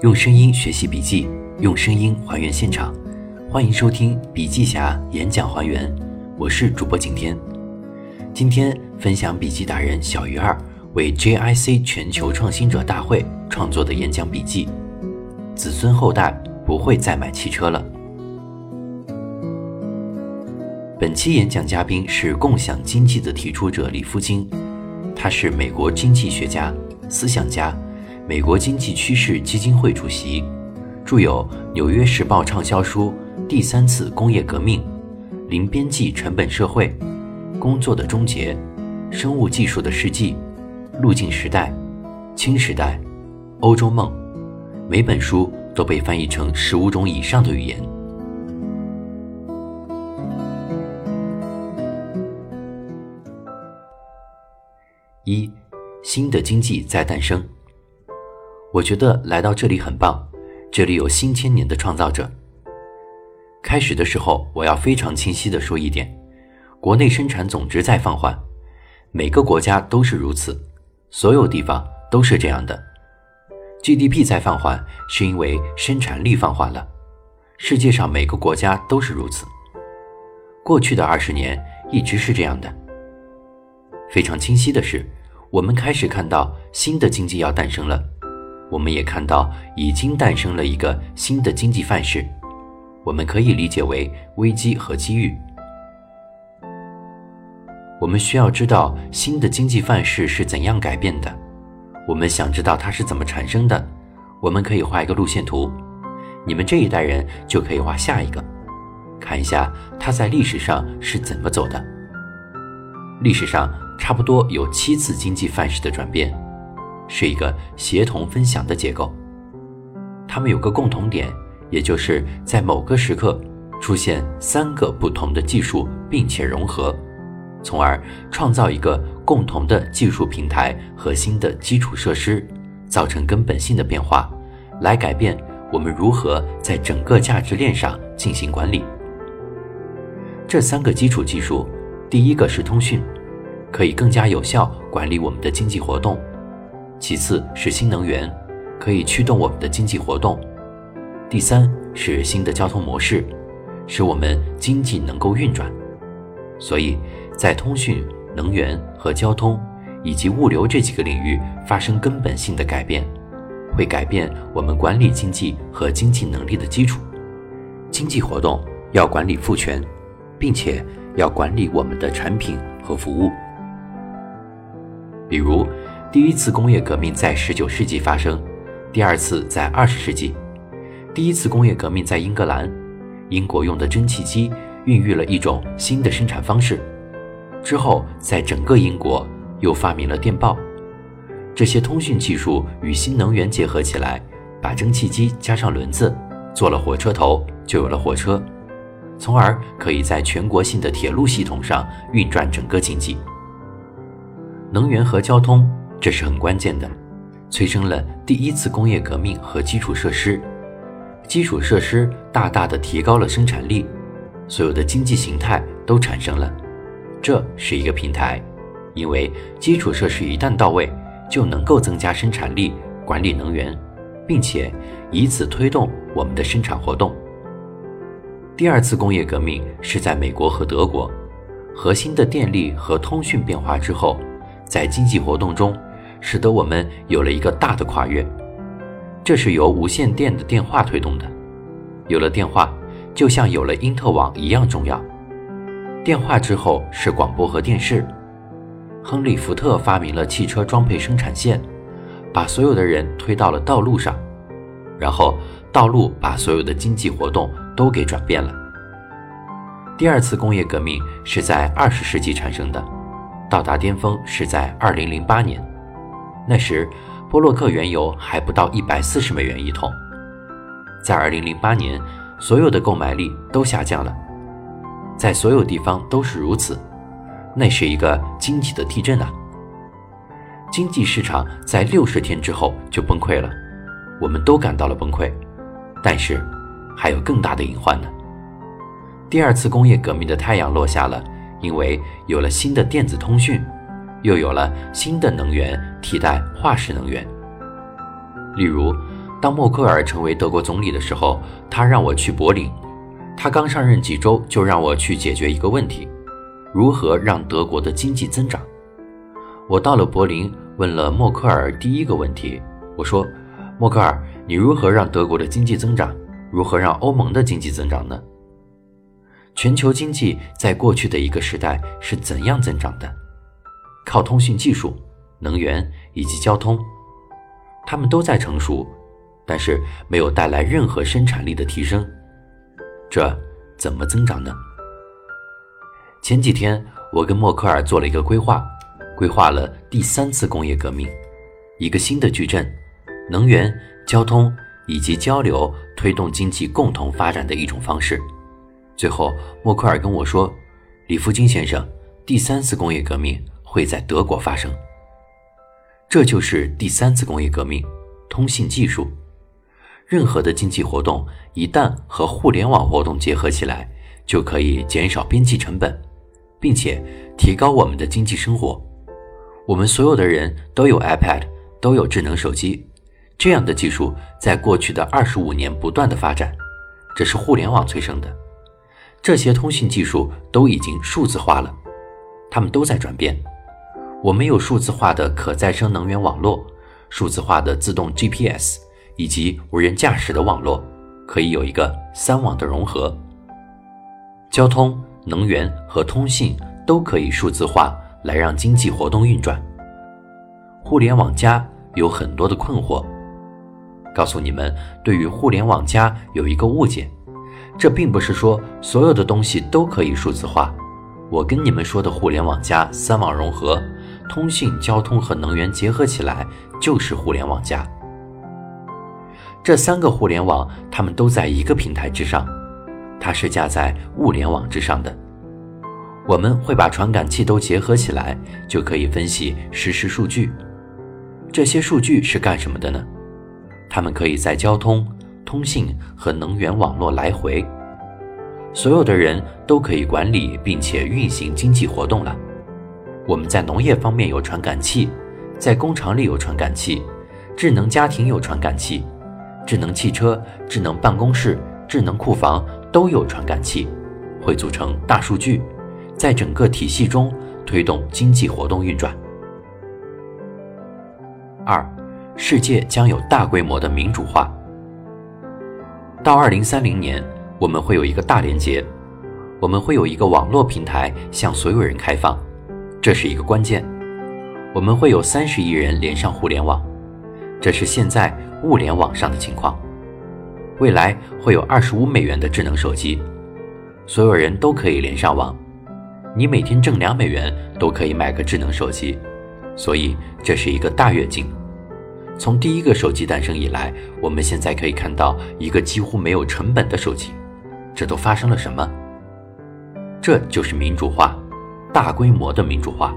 用声音学习笔记，用声音还原现场。欢迎收听笔记侠演讲还原，我是主播景天。今天分享笔记达人小鱼儿为 JIC 全球创新者大会创作的演讲笔记：子孙后代不会再买汽车了。本期演讲嘉宾是共享经济的提出者李夫金，他是美国经济学家、思想家。美国经济趋势基金会主席，著有《纽约时报》畅销书《第三次工业革命》《零边际成本社会》《工作的终结》《生物技术的世纪》《路径时代》《轻时代》《欧洲梦》，每本书都被翻译成十五种以上的语言。一，新的经济在诞生。我觉得来到这里很棒，这里有新千年的创造者。开始的时候，我要非常清晰的说一点：国内生产总值在放缓，每个国家都是如此，所有地方都是这样的。GDP 在放缓，是因为生产力放缓了，世界上每个国家都是如此。过去的二十年一直是这样的。非常清晰的是，我们开始看到新的经济要诞生了。我们也看到，已经诞生了一个新的经济范式，我们可以理解为危机和机遇。我们需要知道新的经济范式是怎样改变的，我们想知道它是怎么产生的。我们可以画一个路线图，你们这一代人就可以画下一个，看一下它在历史上是怎么走的。历史上差不多有七次经济范式的转变。是一个协同分享的结构，它们有个共同点，也就是在某个时刻出现三个不同的技术并且融合，从而创造一个共同的技术平台和新的基础设施，造成根本性的变化，来改变我们如何在整个价值链上进行管理。这三个基础技术，第一个是通讯，可以更加有效管理我们的经济活动。其次是新能源，可以驱动我们的经济活动；第三是新的交通模式，使我们经济能够运转。所以，在通讯、能源和交通以及物流这几个领域发生根本性的改变，会改变我们管理经济和经济能力的基础。经济活动要管理赋权，并且要管理我们的产品和服务，比如。第一次工业革命在十九世纪发生，第二次在二十世纪。第一次工业革命在英格兰，英国用的蒸汽机孕育了一种新的生产方式。之后，在整个英国又发明了电报。这些通讯技术与新能源结合起来，把蒸汽机加上轮子，做了火车头，就有了火车，从而可以在全国性的铁路系统上运转整个经济。能源和交通。这是很关键的，催生了第一次工业革命和基础设施。基础设施大大的提高了生产力，所有的经济形态都产生了。这是一个平台，因为基础设施一旦到位，就能够增加生产力、管理能源，并且以此推动我们的生产活动。第二次工业革命是在美国和德国，核心的电力和通讯变化之后，在经济活动中。使得我们有了一个大的跨越，这是由无线电的电话推动的。有了电话，就像有了因特网一样重要。电话之后是广播和电视。亨利·福特发明了汽车装配生产线，把所有的人推到了道路上，然后道路把所有的经济活动都给转变了。第二次工业革命是在二十世纪产生的，到达巅峰是在二零零八年。那时，波洛克原油还不到一百四十美元一桶。在二零零八年，所有的购买力都下降了，在所有地方都是如此。那是一个经济的地震啊！经济市场在六十天之后就崩溃了，我们都感到了崩溃。但是，还有更大的隐患呢。第二次工业革命的太阳落下了，因为有了新的电子通讯。又有了新的能源替代化石能源，例如，当默克尔成为德国总理的时候，他让我去柏林。他刚上任几周，就让我去解决一个问题：如何让德国的经济增长。我到了柏林，问了默克尔第一个问题。我说：“默克尔，你如何让德国的经济增长？如何让欧盟的经济增长呢？”全球经济在过去的一个时代是怎样增长的？靠通信技术、能源以及交通，它们都在成熟，但是没有带来任何生产力的提升。这怎么增长呢？前几天我跟默克尔做了一个规划，规划了第三次工业革命，一个新的矩阵，能源、交通以及交流推动经济共同发展的一种方式。最后，默克尔跟我说：“李福金先生，第三次工业革命会在德国发生。这就是第三次工业革命，通信技术。”任何的经济活动一旦和互联网活动结合起来，就可以减少边际成本，并且提高我们的经济生活。我们所有的人都有 iPad，都有智能手机。这样的技术在过去的二十五年不断的发展，这是互联网催生的。这些通信技术都已经数字化了，它们都在转变。我们有数字化的可再生能源网络，数字化的自动 GPS。以及无人驾驶的网络，可以有一个三网的融合。交通、能源和通信都可以数字化，来让经济活动运转。互联网加有很多的困惑，告诉你们，对于互联网加有一个误解，这并不是说所有的东西都可以数字化。我跟你们说的互联网加、三网融合、通信、交通和能源结合起来，就是互联网加。这三个互联网，它们都在一个平台之上，它是架在物联网之上的。我们会把传感器都结合起来，就可以分析实时数据。这些数据是干什么的呢？它们可以在交通、通信和能源网络来回。所有的人都可以管理并且运行经济活动了。我们在农业方面有传感器，在工厂里有传感器，智能家庭有传感器。智能汽车、智能办公室、智能库房都有传感器，会组成大数据，在整个体系中推动经济活动运转。二，世界将有大规模的民主化。到二零三零年，我们会有一个大连接，我们会有一个网络平台向所有人开放，这是一个关键。我们会有三十亿人连上互联网，这是现在。物联网上的情况，未来会有二十五美元的智能手机，所有人都可以连上网。你每天挣两美元都可以买个智能手机，所以这是一个大跃进。从第一个手机诞生以来，我们现在可以看到一个几乎没有成本的手机，这都发生了什么？这就是民主化，大规模的民主化。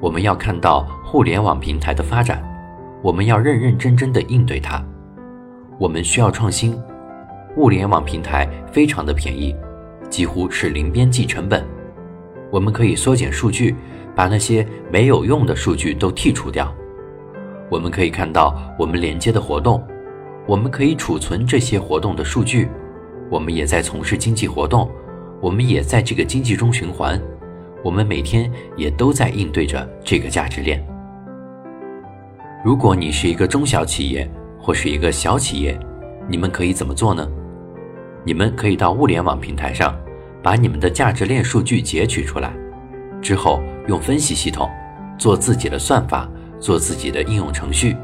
我们要看到互联网平台的发展。我们要认认真真的应对它。我们需要创新。物联网平台非常的便宜，几乎是零边际成本。我们可以缩减数据，把那些没有用的数据都剔除掉。我们可以看到我们连接的活动，我们可以储存这些活动的数据。我们也在从事经济活动，我们也在这个经济中循环。我们每天也都在应对着这个价值链。如果你是一个中小企业或是一个小企业，你们可以怎么做呢？你们可以到物联网平台上，把你们的价值链数据截取出来，之后用分析系统做自己的算法，做自己的应用程序，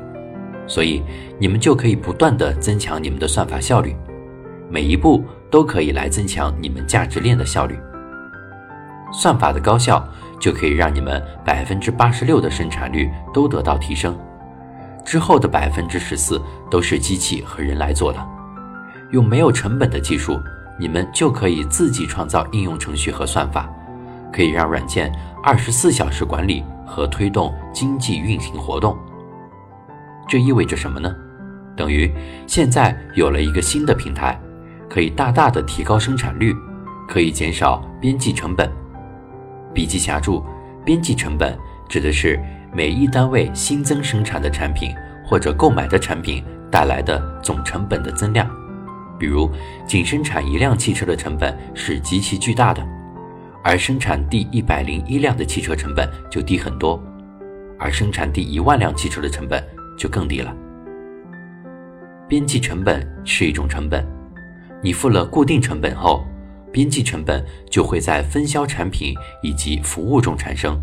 所以你们就可以不断的增强你们的算法效率，每一步都可以来增强你们价值链的效率。算法的高效就可以让你们百分之八十六的生产率都得到提升。之后的百分之十四都是机器和人来做的，用没有成本的技术，你们就可以自己创造应用程序和算法，可以让软件二十四小时管理和推动经济运行活动。这意味着什么呢？等于现在有了一个新的平台，可以大大的提高生产率，可以减少边际成本。笔记侠注：边际成本指的是。每一单位新增生产的产品或者购买的产品带来的总成本的增量。比如，仅生产一辆汽车的成本是极其巨大的，而生产第一百零一辆的汽车成本就低很多，而生产第一万辆汽车的成本就更低了。边际成本是一种成本，你付了固定成本后，边际成本就会在分销产品以及服务中产生。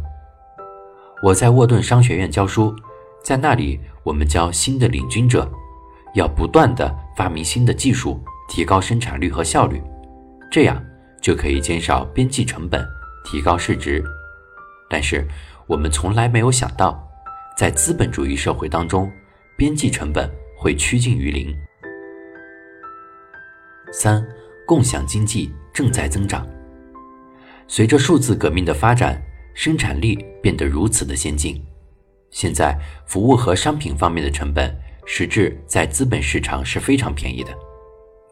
我在沃顿商学院教书，在那里我们教新的领军者。要不断的发明新的技术，提高生产率和效率，这样就可以减少边际成本，提高市值。但是我们从来没有想到，在资本主义社会当中，边际成本会趋近于零。三，共享经济正在增长。随着数字革命的发展，生产力变得如此的先进，现在服务和商品方面的成本。实质在资本市场是非常便宜的，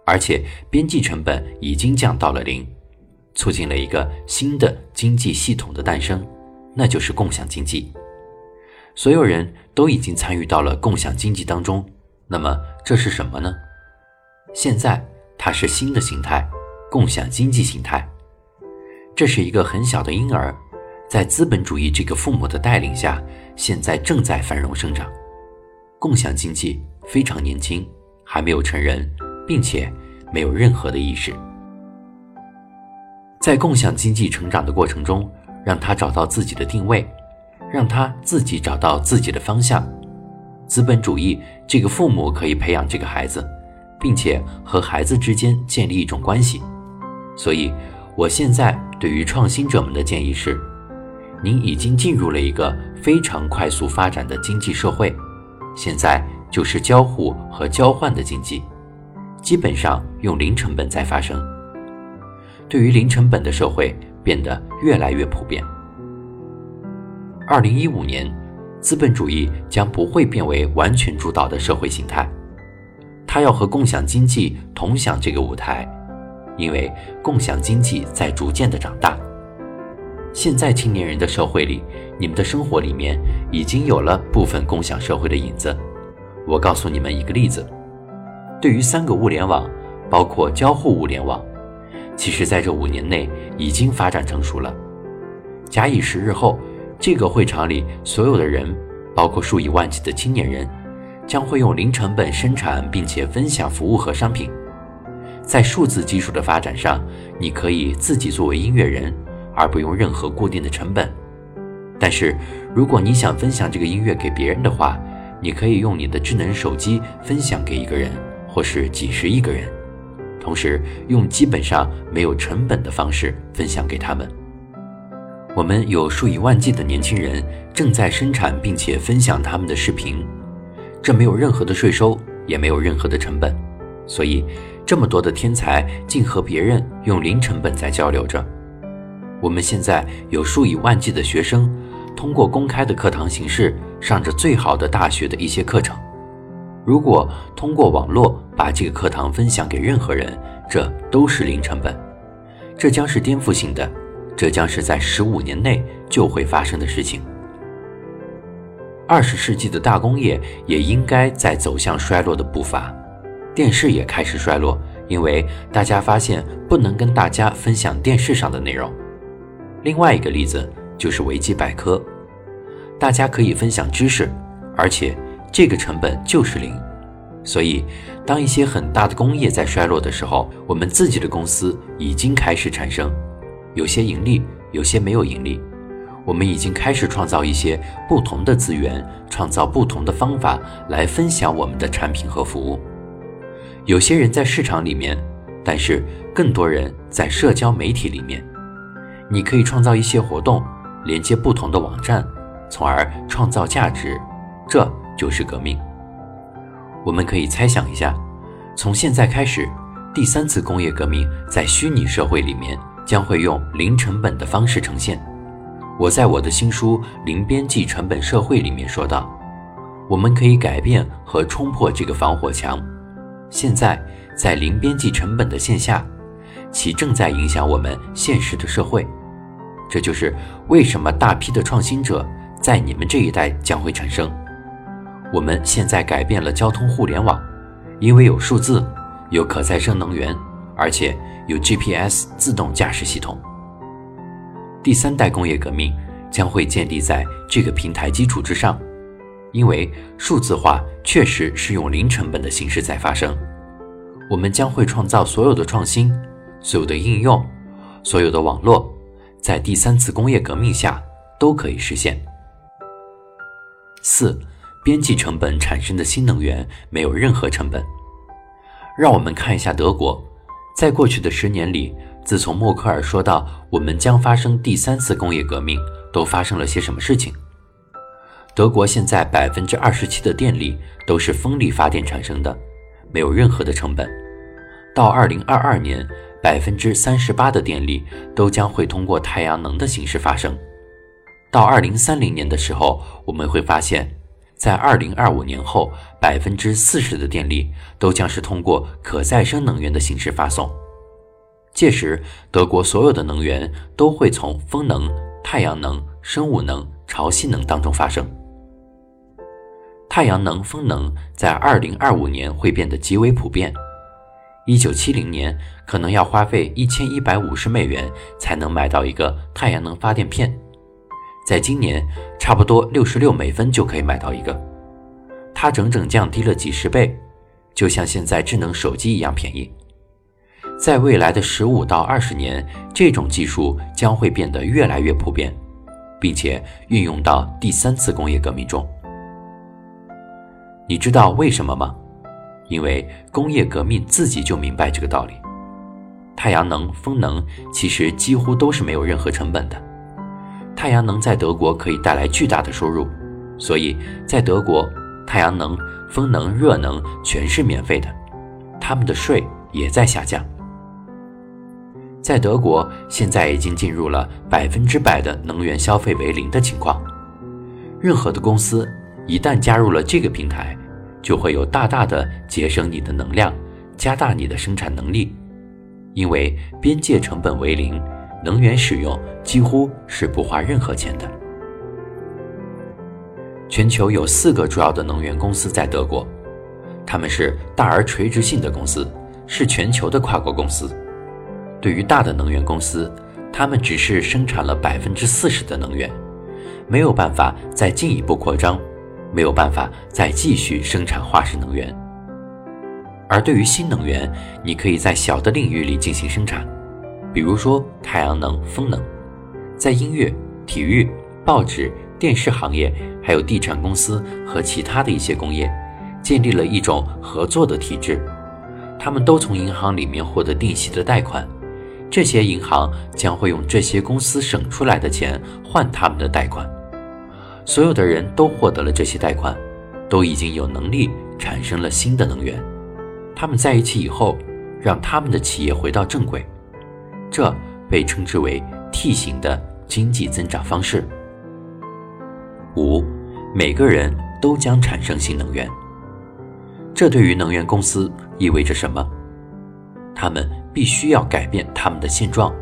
而且边际成本已经降到了零，促进了一个新的经济系统的诞生，那就是共享经济。所有人都已经参与到了共享经济当中。那么这是什么呢？现在它是新的形态，共享经济形态。这是一个很小的婴儿，在资本主义这个父母的带领下，现在正在繁荣生长。共享经济非常年轻，还没有成人，并且没有任何的意识。在共享经济成长的过程中，让他找到自己的定位，让他自己找到自己的方向。资本主义这个父母可以培养这个孩子，并且和孩子之间建立一种关系。所以，我现在对于创新者们的建议是：您已经进入了一个非常快速发展的经济社会。现在就是交互和交换的经济，基本上用零成本在发生。对于零成本的社会变得越来越普遍。二零一五年，资本主义将不会变为完全主导的社会形态，他要和共享经济同享这个舞台，因为共享经济在逐渐的长大。现在青年人的社会里，你们的生活里面已经有了部分共享社会的影子。我告诉你们一个例子：对于三个物联网，包括交互物联网，其实在这五年内已经发展成熟了。假以时日后，这个会场里所有的人，包括数以万计的青年人，将会用零成本生产并且分享服务和商品。在数字技术的发展上，你可以自己作为音乐人。而不用任何固定的成本，但是如果你想分享这个音乐给别人的话，你可以用你的智能手机分享给一个人，或是几十亿个人，同时用基本上没有成本的方式分享给他们。我们有数以万计的年轻人正在生产并且分享他们的视频，这没有任何的税收，也没有任何的成本，所以这么多的天才竟和别人用零成本在交流着。我们现在有数以万计的学生，通过公开的课堂形式上着最好的大学的一些课程。如果通过网络把这个课堂分享给任何人，这都是零成本。这将是颠覆性的，这将是在十五年内就会发生的事情。二十世纪的大工业也应该在走向衰落的步伐，电视也开始衰落，因为大家发现不能跟大家分享电视上的内容。另外一个例子就是维基百科，大家可以分享知识，而且这个成本就是零。所以，当一些很大的工业在衰落的时候，我们自己的公司已经开始产生，有些盈利，有些没有盈利。我们已经开始创造一些不同的资源，创造不同的方法来分享我们的产品和服务。有些人在市场里面，但是更多人在社交媒体里面。你可以创造一些活动，连接不同的网站，从而创造价值，这就是革命。我们可以猜想一下，从现在开始，第三次工业革命在虚拟社会里面将会用零成本的方式呈现。我在我的新书《零边际成本社会》里面说到，我们可以改变和冲破这个防火墙。现在在零边际成本的线下，其正在影响我们现实的社会。这就是为什么大批的创新者在你们这一代将会产生。我们现在改变了交通互联网，因为有数字，有可再生能源，而且有 GPS 自动驾驶系统。第三代工业革命将会建立在这个平台基础之上，因为数字化确实是用零成本的形式在发生。我们将会创造所有的创新，所有的应用，所有的网络，在第三次工业革命下都可以实现。四。边际成本产生的新能源没有任何成本。让我们看一下德国，在过去的十年里，自从默克尔说到我们将发生第三次工业革命，都发生了些什么事情？德国现在百分之二十七的电力都是风力发电产生的，没有任何的成本。到二零二二年，百分之三十八的电力都将会通过太阳能的形式发生。到二零三零年的时候，我们会发现。在二零二五年后，百分之四十的电力都将是通过可再生能源的形式发送。届时，德国所有的能源都会从风能、太阳能、生物能、潮汐能当中发生。太阳能、风能在二零二五年会变得极为普遍。一九七零年可能要花费一千一百五十美元才能买到一个太阳能发电片。在今年，差不多六十六美分就可以买到一个，它整整降低了几十倍，就像现在智能手机一样便宜。在未来的十五到二十年，这种技术将会变得越来越普遍，并且运用到第三次工业革命中。你知道为什么吗？因为工业革命自己就明白这个道理。太阳能、风能其实几乎都是没有任何成本的。太阳能在德国可以带来巨大的收入，所以在德国，太阳能、风能、热能全是免费的，他们的税也在下降。在德国，现在已经进入了百分之百的能源消费为零的情况。任何的公司一旦加入了这个平台，就会有大大的节省你的能量，加大你的生产能力，因为边界成本为零。能源使用几乎是不花任何钱的。全球有四个主要的能源公司在德国，他们是大而垂直性的公司，是全球的跨国公司。对于大的能源公司，他们只是生产了百分之四十的能源，没有办法再进一步扩张，没有办法再继续生产化石能源。而对于新能源，你可以在小的领域里进行生产。比如说太阳能、风能，在音乐、体育、报纸、电视行业，还有地产公司和其他的一些工业，建立了一种合作的体制。他们都从银行里面获得定期的贷款，这些银行将会用这些公司省出来的钱换他们的贷款。所有的人都获得了这些贷款，都已经有能力产生了新的能源。他们在一起以后，让他们的企业回到正轨。这被称之为 T 型的经济增长方式。五，每个人都将产生新能源。这对于能源公司意味着什么？他们必须要改变他们的现状，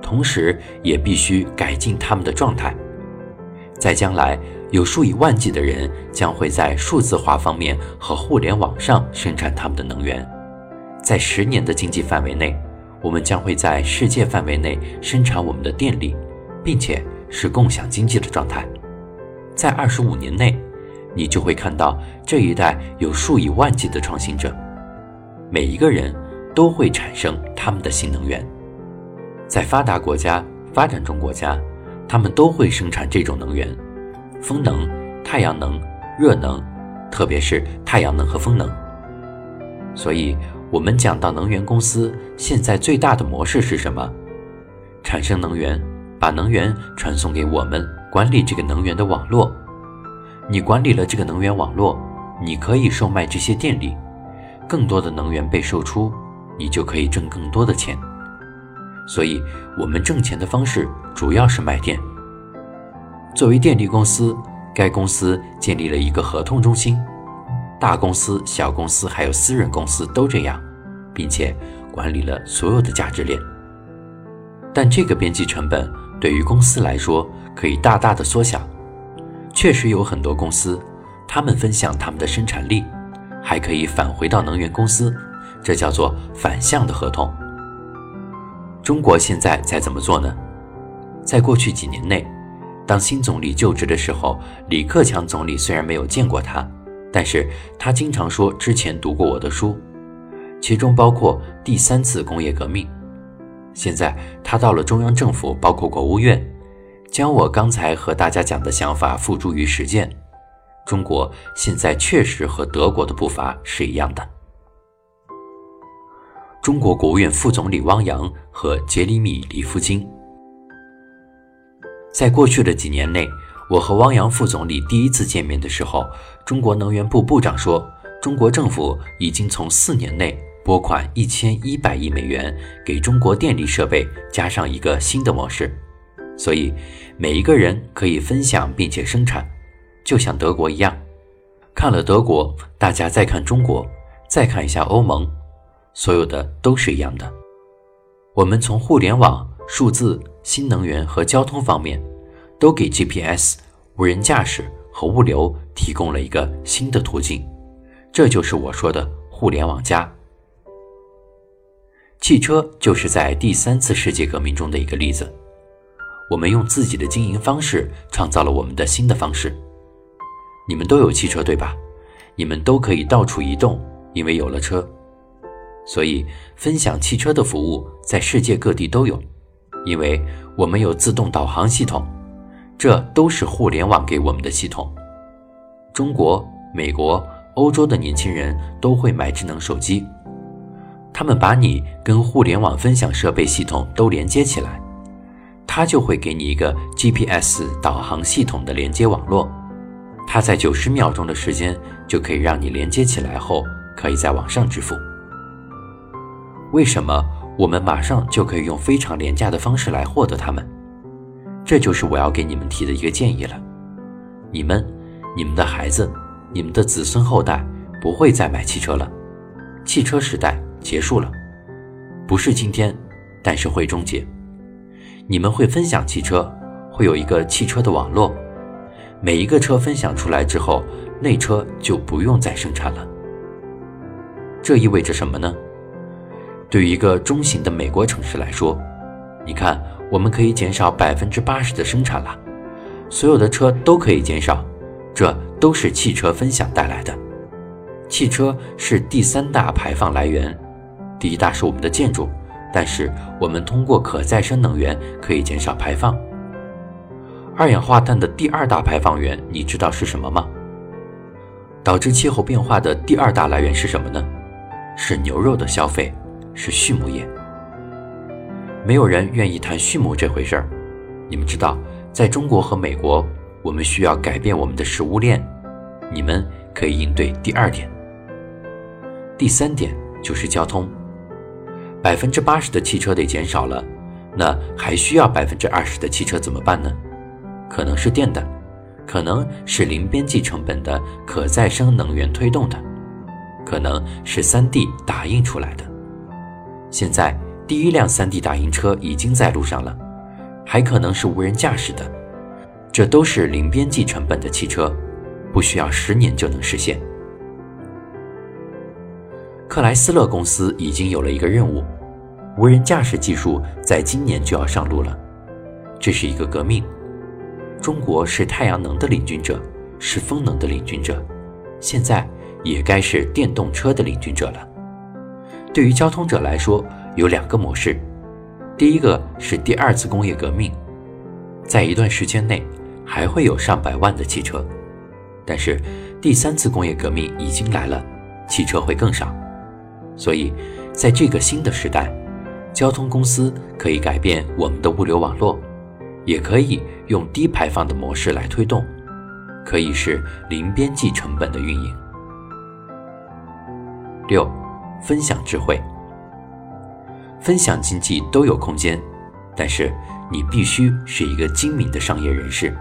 同时也必须改进他们的状态。在将来，有数以万计的人将会在数字化方面和互联网上生产他们的能源。在十年的经济范围内。我们将会在世界范围内生产我们的电力，并且是共享经济的状态。在二十五年内，你就会看到这一代有数以万计的创新者，每一个人都会产生他们的新能源。在发达国家、发展中国家，他们都会生产这种能源：风能、太阳能、热能，特别是太阳能和风能。所以。我们讲到能源公司现在最大的模式是什么？产生能源，把能源传送给我们，管理这个能源的网络。你管理了这个能源网络，你可以售卖这些电力，更多的能源被售出，你就可以挣更多的钱。所以，我们挣钱的方式主要是卖电。作为电力公司，该公司建立了一个合同中心。大公司、小公司还有私人公司都这样，并且管理了所有的价值链。但这个边际成本对于公司来说可以大大的缩小。确实有很多公司，他们分享他们的生产力，还可以返回到能源公司，这叫做反向的合同。中国现在在怎么做呢？在过去几年内，当新总理就职的时候，李克强总理虽然没有见过他，但是他经常说之前读过我的书，其中包括第三次工业革命。现在他到了中央政府，包括国务院，将我刚才和大家讲的想法付诸于实践。中国现在确实和德国的步伐是一样的。中国国务院副总理汪洋和杰里米·里夫金。在过去的几年内，我和汪洋副总理第一次见面的时候，中国能源部部长说，中国政府已经从四年内拨款一千一百亿美元给中国电力设备加上一个新的模式，所以每一个人可以分享并且生产，就像德国一样。看了德国，大家再看中国，再看一下欧盟，所有的都是一样的。我们从互联网。数字、新能源和交通方面，都给 GPS、无人驾驶和物流提供了一个新的途径。这就是我说的“互联网加”。汽车就是在第三次世界革命中的一个例子。我们用自己的经营方式创造了我们的新的方式。你们都有汽车对吧？你们都可以到处移动，因为有了车。所以，分享汽车的服务在世界各地都有。因为我们有自动导航系统，这都是互联网给我们的系统。中国、美国、欧洲的年轻人都会买智能手机，他们把你跟互联网分享设备系统都连接起来，它就会给你一个 GPS 导航系统的连接网络，它在九十秒钟的时间就可以让你连接起来后，可以在网上支付。为什么？我们马上就可以用非常廉价的方式来获得它们，这就是我要给你们提的一个建议了。你们、你们的孩子、你们的子孙后代不会再买汽车了，汽车时代结束了，不是今天，但是会终结。你们会分享汽车，会有一个汽车的网络，每一个车分享出来之后，那车就不用再生产了。这意味着什么呢？对于一个中型的美国城市来说，你看，我们可以减少百分之八十的生产了，所有的车都可以减少，这都是汽车分享带来的。汽车是第三大排放来源，第一大是我们的建筑，但是我们通过可再生能源可以减少排放。二氧化碳的第二大排放源，你知道是什么吗？导致气候变化的第二大来源是什么呢？是牛肉的消费。是畜牧业，没有人愿意谈畜牧这回事儿。你们知道，在中国和美国，我们需要改变我们的食物链。你们可以应对第二点。第三点就是交通，百分之八十的汽车得减少了，那还需要百分之二十的汽车怎么办呢？可能是电的，可能是零边际成本的可再生能源推动的，可能是三 D 打印出来的。现在第一辆 3D 打印车已经在路上了，还可能是无人驾驶的，这都是零边际成本的汽车，不需要十年就能实现。克莱斯勒公司已经有了一个任务，无人驾驶技术在今年就要上路了，这是一个革命。中国是太阳能的领军者，是风能的领军者，现在也该是电动车的领军者了。对于交通者来说，有两个模式。第一个是第二次工业革命，在一段时间内还会有上百万的汽车，但是第三次工业革命已经来了，汽车会更少。所以，在这个新的时代，交通公司可以改变我们的物流网络，也可以用低排放的模式来推动，可以是零边际成本的运营。六。分享智慧，分享经济都有空间，但是你必须是一个精明的商业人士。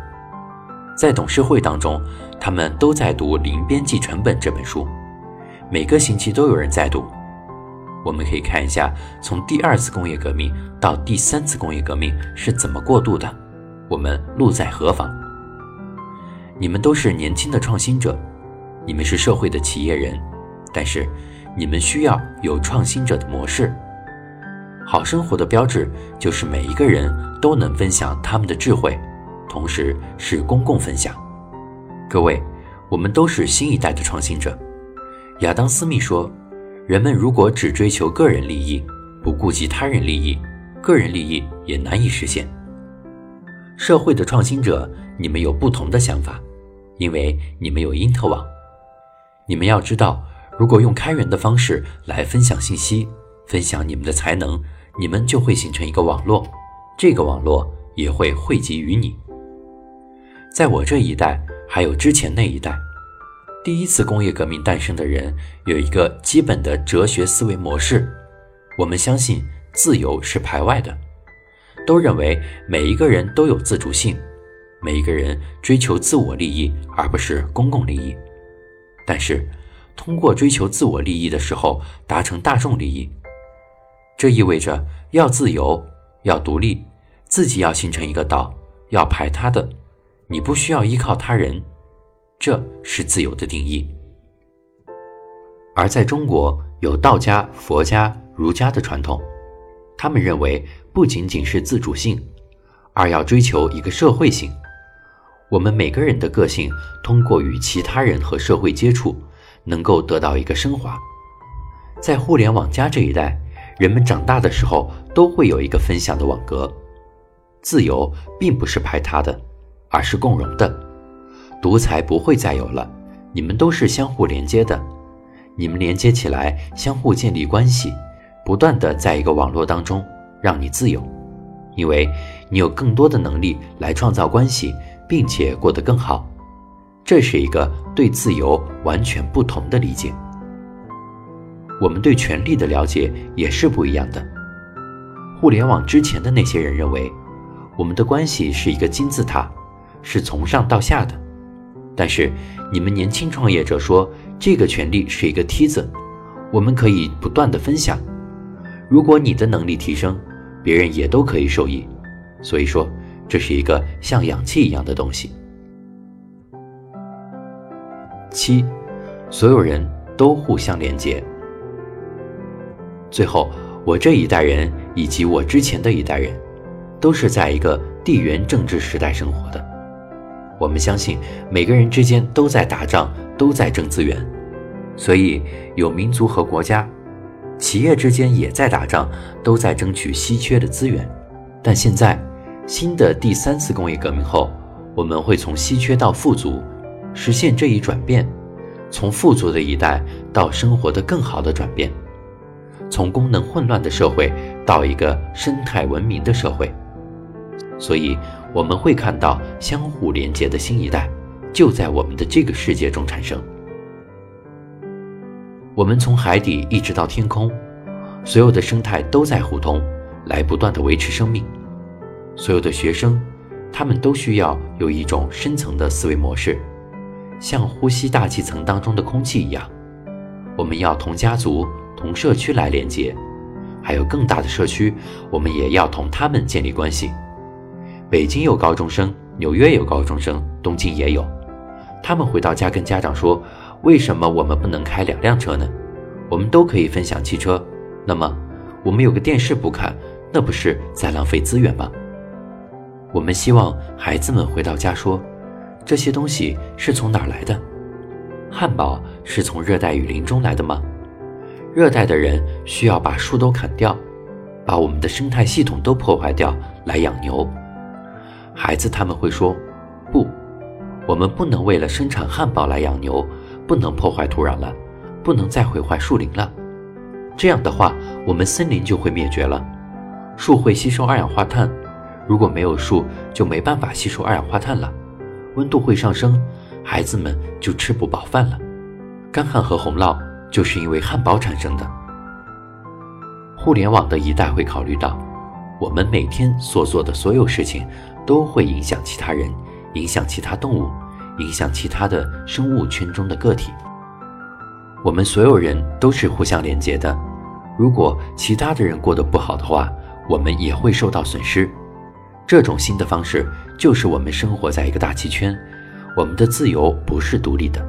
在董事会当中，他们都在读《零边际成本》这本书，每个星期都有人在读。我们可以看一下，从第二次工业革命到第三次工业革命是怎么过渡的，我们路在何方？你们都是年轻的创新者，你们是社会的企业人，但是你们需要有创新者的模式。好生活的标志就是每一个人都能分享他们的智慧，同时是公共分享。各位，我们都是新一代的创新者。亚当·斯密说：“人们如果只追求个人利益，不顾及他人利益，个人利益也难以实现。”社会的创新者，你们有不同的想法，因为你们有因特网。你们要知道，如果用开源的方式来分享信息，分享你们的才能，你们就会形成一个网络，这个网络也会汇集于你。在我这一代，还有之前那一代，第一次工业革命诞生的人有一个基本的哲学思维模式：我们相信自由是排外的，都认为每一个人都有自主性，每一个人追求自我利益而不是公共利益。但是，通过追求自我利益的时候，达成大众利益，这意味着要自由，要独立，自己要形成一个道，要排他的，你不需要依靠他人，这是自由的定义。而在中国，有道家、佛家、儒家的传统，他们认为不仅仅是自主性，而要追求一个社会性。我们每个人的个性通过与其他人和社会接触，能够得到一个升华。在互联网加这一代，人们长大的时候都会有一个分享的网格。自由并不是排他的，而是共荣的。独裁不会再有了，你们都是相互连接的。你们连接起来，相互建立关系，不断的在一个网络当中让你自由，因为你有更多的能力来创造关系。并且过得更好，这是一个对自由完全不同的理解。我们对权力的了解也是不一样的。互联网之前的那些人认为，我们的关系是一个金字塔，是从上到下的。但是你们年轻创业者说，这个权力是一个梯子，我们可以不断的分享。如果你的能力提升，别人也都可以受益。所以说。这是一个像氧气一样的东西。七，所有人都互相连接。最后，我这一代人以及我之前的一代人，都是在一个地缘政治时代生活的。我们相信每个人之间都在打仗，都在争资源，所以有民族和国家，企业之间也在打仗，都在争取稀缺的资源。但现在。新的第三次工业革命后，我们会从稀缺到富足，实现这一转变，从富足的一代到生活的更好的转变，从功能混乱的社会到一个生态文明的社会。所以，我们会看到相互连接的新一代就在我们的这个世界中产生。我们从海底一直到天空，所有的生态都在互通，来不断的维持生命。所有的学生，他们都需要有一种深层的思维模式，像呼吸大气层当中的空气一样。我们要同家族、同社区来连接，还有更大的社区，我们也要同他们建立关系。北京有高中生，纽约有高中生，东京也有。他们回到家跟家长说：“为什么我们不能开两辆车呢？我们都可以分享汽车。那么，我们有个电视不看，那不是在浪费资源吗？”我们希望孩子们回到家说：“这些东西是从哪儿来的？汉堡是从热带雨林中来的吗？热带的人需要把树都砍掉，把我们的生态系统都破坏掉来养牛。”孩子他们会说：“不，我们不能为了生产汉堡来养牛，不能破坏土壤了，不能再毁坏树林了。这样的话，我们森林就会灭绝了，树会吸收二氧化碳。”如果没有树，就没办法吸收二氧化碳了，温度会上升，孩子们就吃不饱饭了。干旱和洪涝就是因为汉堡产生的。互联网的一代会考虑到，我们每天所做的所有事情都会影响其他人，影响其他动物，影响其他的生物圈中的个体。我们所有人都是互相连接的，如果其他的人过得不好的话，我们也会受到损失。这种新的方式就是我们生活在一个大气圈，我们的自由不是独立的。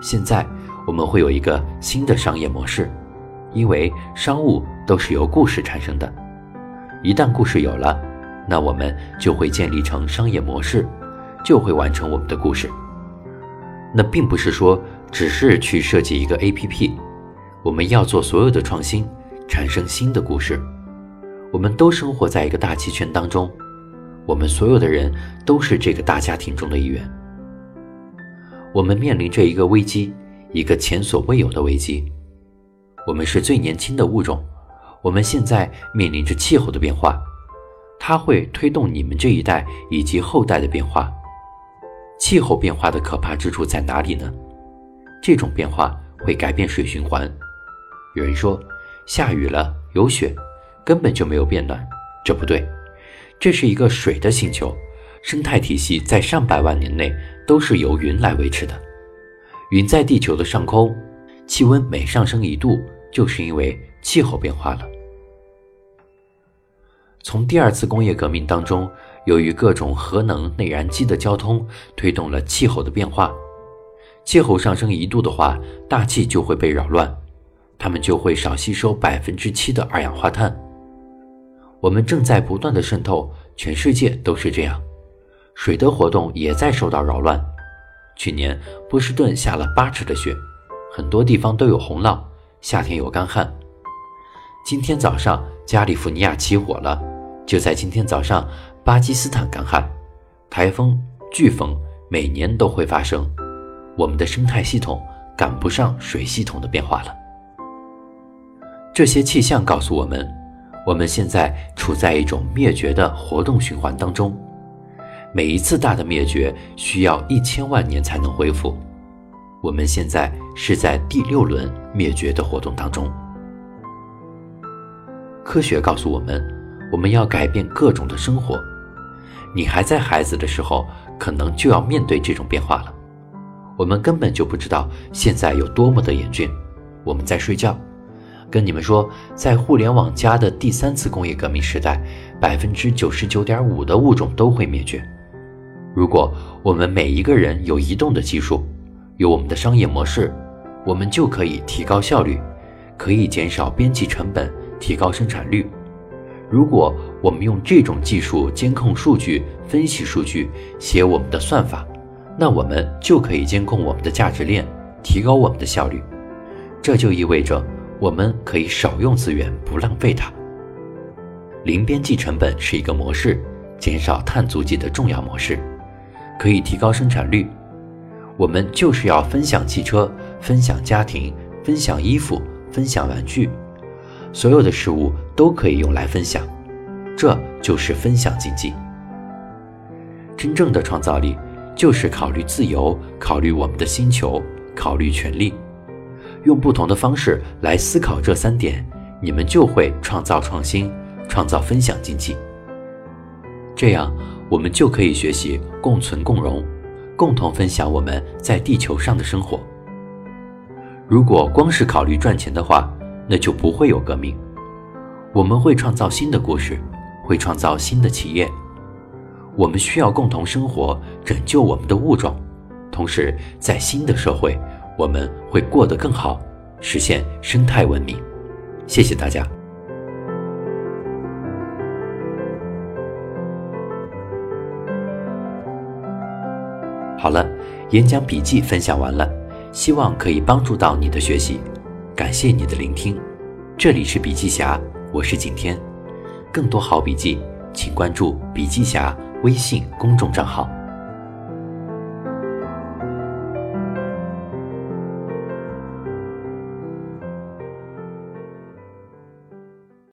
现在我们会有一个新的商业模式，因为商务都是由故事产生的。一旦故事有了，那我们就会建立成商业模式，就会完成我们的故事。那并不是说只是去设计一个 APP，我们要做所有的创新，产生新的故事。我们都生活在一个大气圈当中，我们所有的人都是这个大家庭中的一员。我们面临着一个危机，一个前所未有的危机。我们是最年轻的物种，我们现在面临着气候的变化，它会推动你们这一代以及后代的变化。气候变化的可怕之处在哪里呢？这种变化会改变水循环。有人说，下雨了有雪，根本就没有变暖，这不对。这是一个水的星球，生态体系在上百万年内都是由云来维持的。云在地球的上空，气温每上升一度，就是因为气候变化了。从第二次工业革命当中。由于各种核能内燃机的交通，推动了气候的变化。气候上升一度的话，大气就会被扰乱，它们就会少吸收百分之七的二氧化碳。我们正在不断的渗透，全世界都是这样。水的活动也在受到扰乱。去年波士顿下了八尺的雪，很多地方都有洪涝，夏天有干旱。今天早上加利福尼亚起火了，就在今天早上。巴基斯坦干旱，台风、飓风每年都会发生，我们的生态系统赶不上水系统的变化了。这些气象告诉我们，我们现在处在一种灭绝的活动循环当中。每一次大的灭绝需要一千万年才能恢复，我们现在是在第六轮灭绝的活动当中。科学告诉我们，我们要改变各种的生活。你还在孩子的时候，可能就要面对这种变化了。我们根本就不知道现在有多么的严峻。我们在睡觉，跟你们说，在互联网加的第三次工业革命时代，百分之九十九点五的物种都会灭绝。如果我们每一个人有移动的技术，有我们的商业模式，我们就可以提高效率，可以减少边际成本，提高生产率。如果我们用这种技术监控数据、分析数据、写我们的算法，那我们就可以监控我们的价值链，提高我们的效率。这就意味着我们可以少用资源，不浪费它。零边际成本是一个模式，减少碳足迹的重要模式，可以提高生产率。我们就是要分享汽车，分享家庭，分享衣服，分享玩具。所有的事物都可以用来分享，这就是分享经济。真正的创造力就是考虑自由，考虑我们的星球，考虑权利，用不同的方式来思考这三点，你们就会创造创新，创造分享经济。这样，我们就可以学习共存共荣，共同分享我们在地球上的生活。如果光是考虑赚钱的话，那就不会有革命。我们会创造新的故事，会创造新的企业。我们需要共同生活，拯救我们的物种。同时，在新的社会，我们会过得更好，实现生态文明。谢谢大家。好了，演讲笔记分享完了，希望可以帮助到你的学习。感谢你的聆听，这里是笔记侠，我是景天。更多好笔记，请关注笔记侠微信公众账号。